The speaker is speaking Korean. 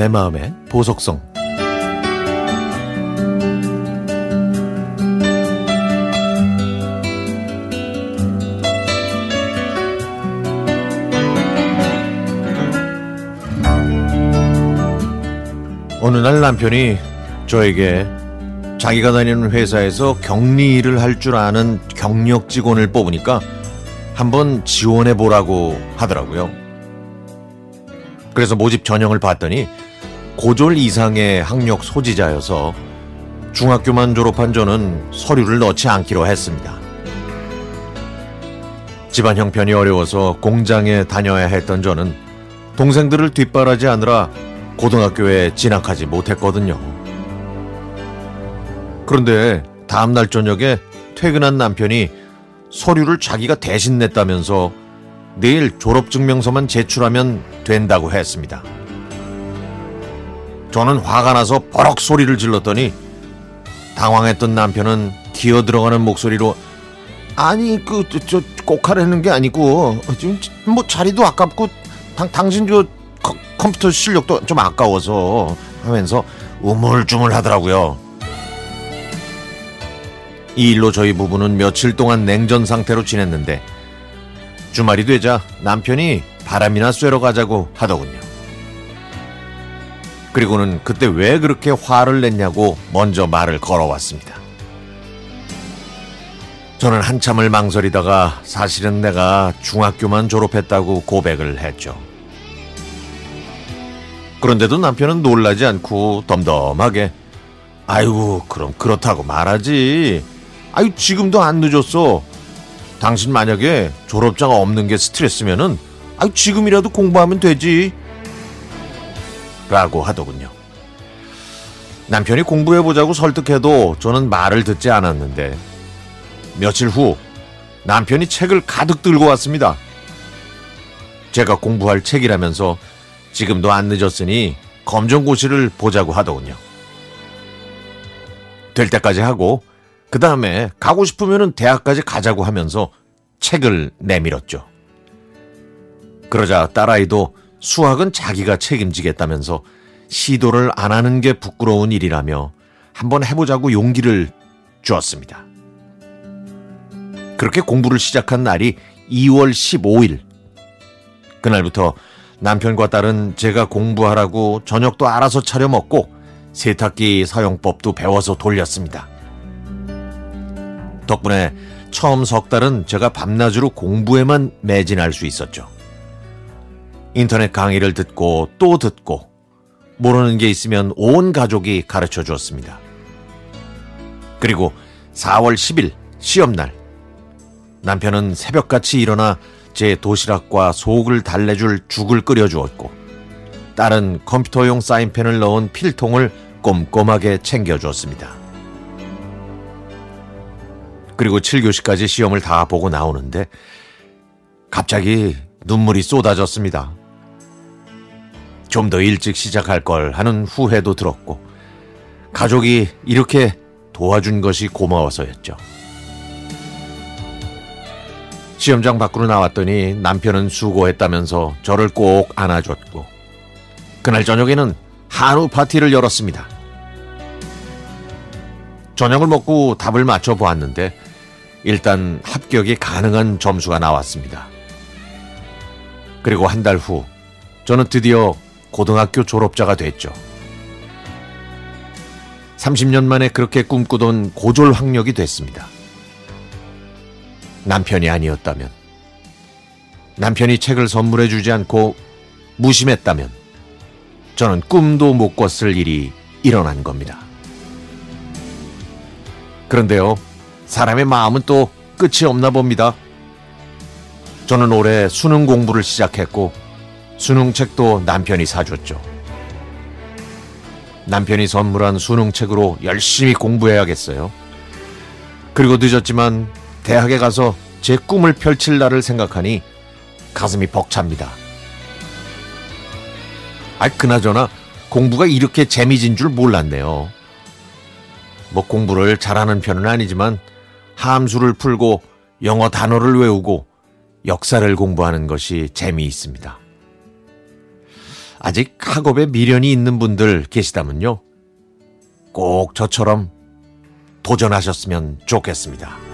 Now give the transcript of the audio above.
내 마음의 보석성 어느 날 남편이 저에게 자기가 다니는 회사에서 격리 일을 할 줄 아는 경력 직원을 뽑으니까 한번 지원해 보라고 하더라고요. 그래서 모집 전형을 봤더니 고졸 이상의 학력 소지자여서 중학교만 졸업한 저는 서류를 넣지 않기로 했습니다. 집안 형편이 어려워서 공장에 다녀야 했던 저는 동생들을 뒷바라지 하느라 고등학교에 진학하지 못했거든요. 그런데 다음날 저녁에 퇴근한 남편이 서류를 자기가 대신 냈다면서 내일 졸업증명서만 제출하면 된다고 했습니다. 저는 화가 나서 버럭 소리를 질렀더니 당황했던 남편은 기어 들어가는 목소리로 아니 그 저 꼭 하라는 게 아니고 지금 뭐 자리도 아깝고 당, 당신 저 컴, 컴퓨터 실력도 좀 아까워서 하면서 우물쭈물 하더라고요. 이 일로 저희 부부는 며칠 동안 냉전 상태로 지냈는데 주말이 되자 남편이 바람이나 쐬러 가자고 하더군요. 그리고는 그때 왜 그렇게 화를 냈냐고 먼저 말을 걸어왔습니다. 저는 한참을 망설이다가 사실은 내가 중학교만 졸업했다고 고백을 했죠. 그런데도 남편은 놀라지 않고 덤덤하게 아이고 그럼 그렇다고 말하지. 아유 지금도 안 늦었어. 당신 만약에 졸업장 없는 게 스트레스면은 아유 지금이라도 공부하면 되지. 라고 하더군요. 남편이 공부해보자고 설득해도 저는 말을 듣지 않았는데 며칠 후 남편이 책을 가득 들고 왔습니다. 제가 공부할 책이라면서 지금도 안 늦었으니 검정고시를 보자고 하더군요. 될 때까지 하고 그 다음에 가고 싶으면 대학까지 가자고 하면서 책을 내밀었죠. 그러자 딸아이도 수학은 자기가 책임지겠다면서 시도를 안 하는 게 부끄러운 일이라며 한번 해보자고 용기를 주었습니다. 그렇게 공부를 시작한 날이 2월 15일. 그날부터 남편과 딸은 제가 공부하라고 저녁도 알아서 차려 먹고 세탁기 사용법도 배워서 돌렸습니다. 덕분에 처음 석 달은 제가 밤낮으로 공부에만 매진할 수 있었죠. 인터넷 강의를 듣고 또 듣고 모르는 게 있으면 온 가족이 가르쳐 주었습니다. 그리고 4월 10일 시험날 남편은 새벽같이 일어나 제 도시락과 속을 달래줄 죽을 끓여 주었고 딸은 컴퓨터용 사인펜을 넣은 필통을 꼼꼼하게 챙겨 주었습니다. 그리고 7교시까지 시험을 다 보고 나오는데 갑자기 눈물이 쏟아졌습니다. 좀 더 일찍 시작할 걸 하는 후회도 들었고 가족이 이렇게 도와준 것이 고마워서였죠. 시험장 밖으로 나왔더니 남편은 수고했다면서 저를 꼭 안아줬고 그날 저녁에는 한우 파티를 열었습니다. 저녁을 먹고 답을 맞춰 보았는데 일단 합격이 가능한 점수가 나왔습니다. 그리고 한 달 후 저는 드디어 고등학교 졸업자가 됐죠. 30년 만에 그렇게 꿈꾸던 고졸 학력이 됐습니다. 남편이 아니었다면, 남편이 책을 선물해 주지 않고 무심했다면, 저는 꿈도 못 꿨을 일이 일어난 겁니다. 그런데요, 사람의 마음은 또 끝이 없나 봅니다. 저는 올해 수능 공부를 시작했고, 수능책도 남편이 사줬죠. 남편이 선물한 수능책으로 열심히 공부해야겠어요. 그리고 늦었지만 대학에 가서 제 꿈을 펼칠 날을 생각하니 가슴이 벅찹니다. 아, 그나저나 공부가 이렇게 재미진 줄 몰랐네요. 뭐 공부를 잘하는 편은 아니지만 함수를 풀고 영어 단어를 외우고 역사를 공부하는 것이 재미있습니다. 아직 학업에 미련이 있는 분들 계시다면요. 꼭 저처럼 도전하셨으면 좋겠습니다.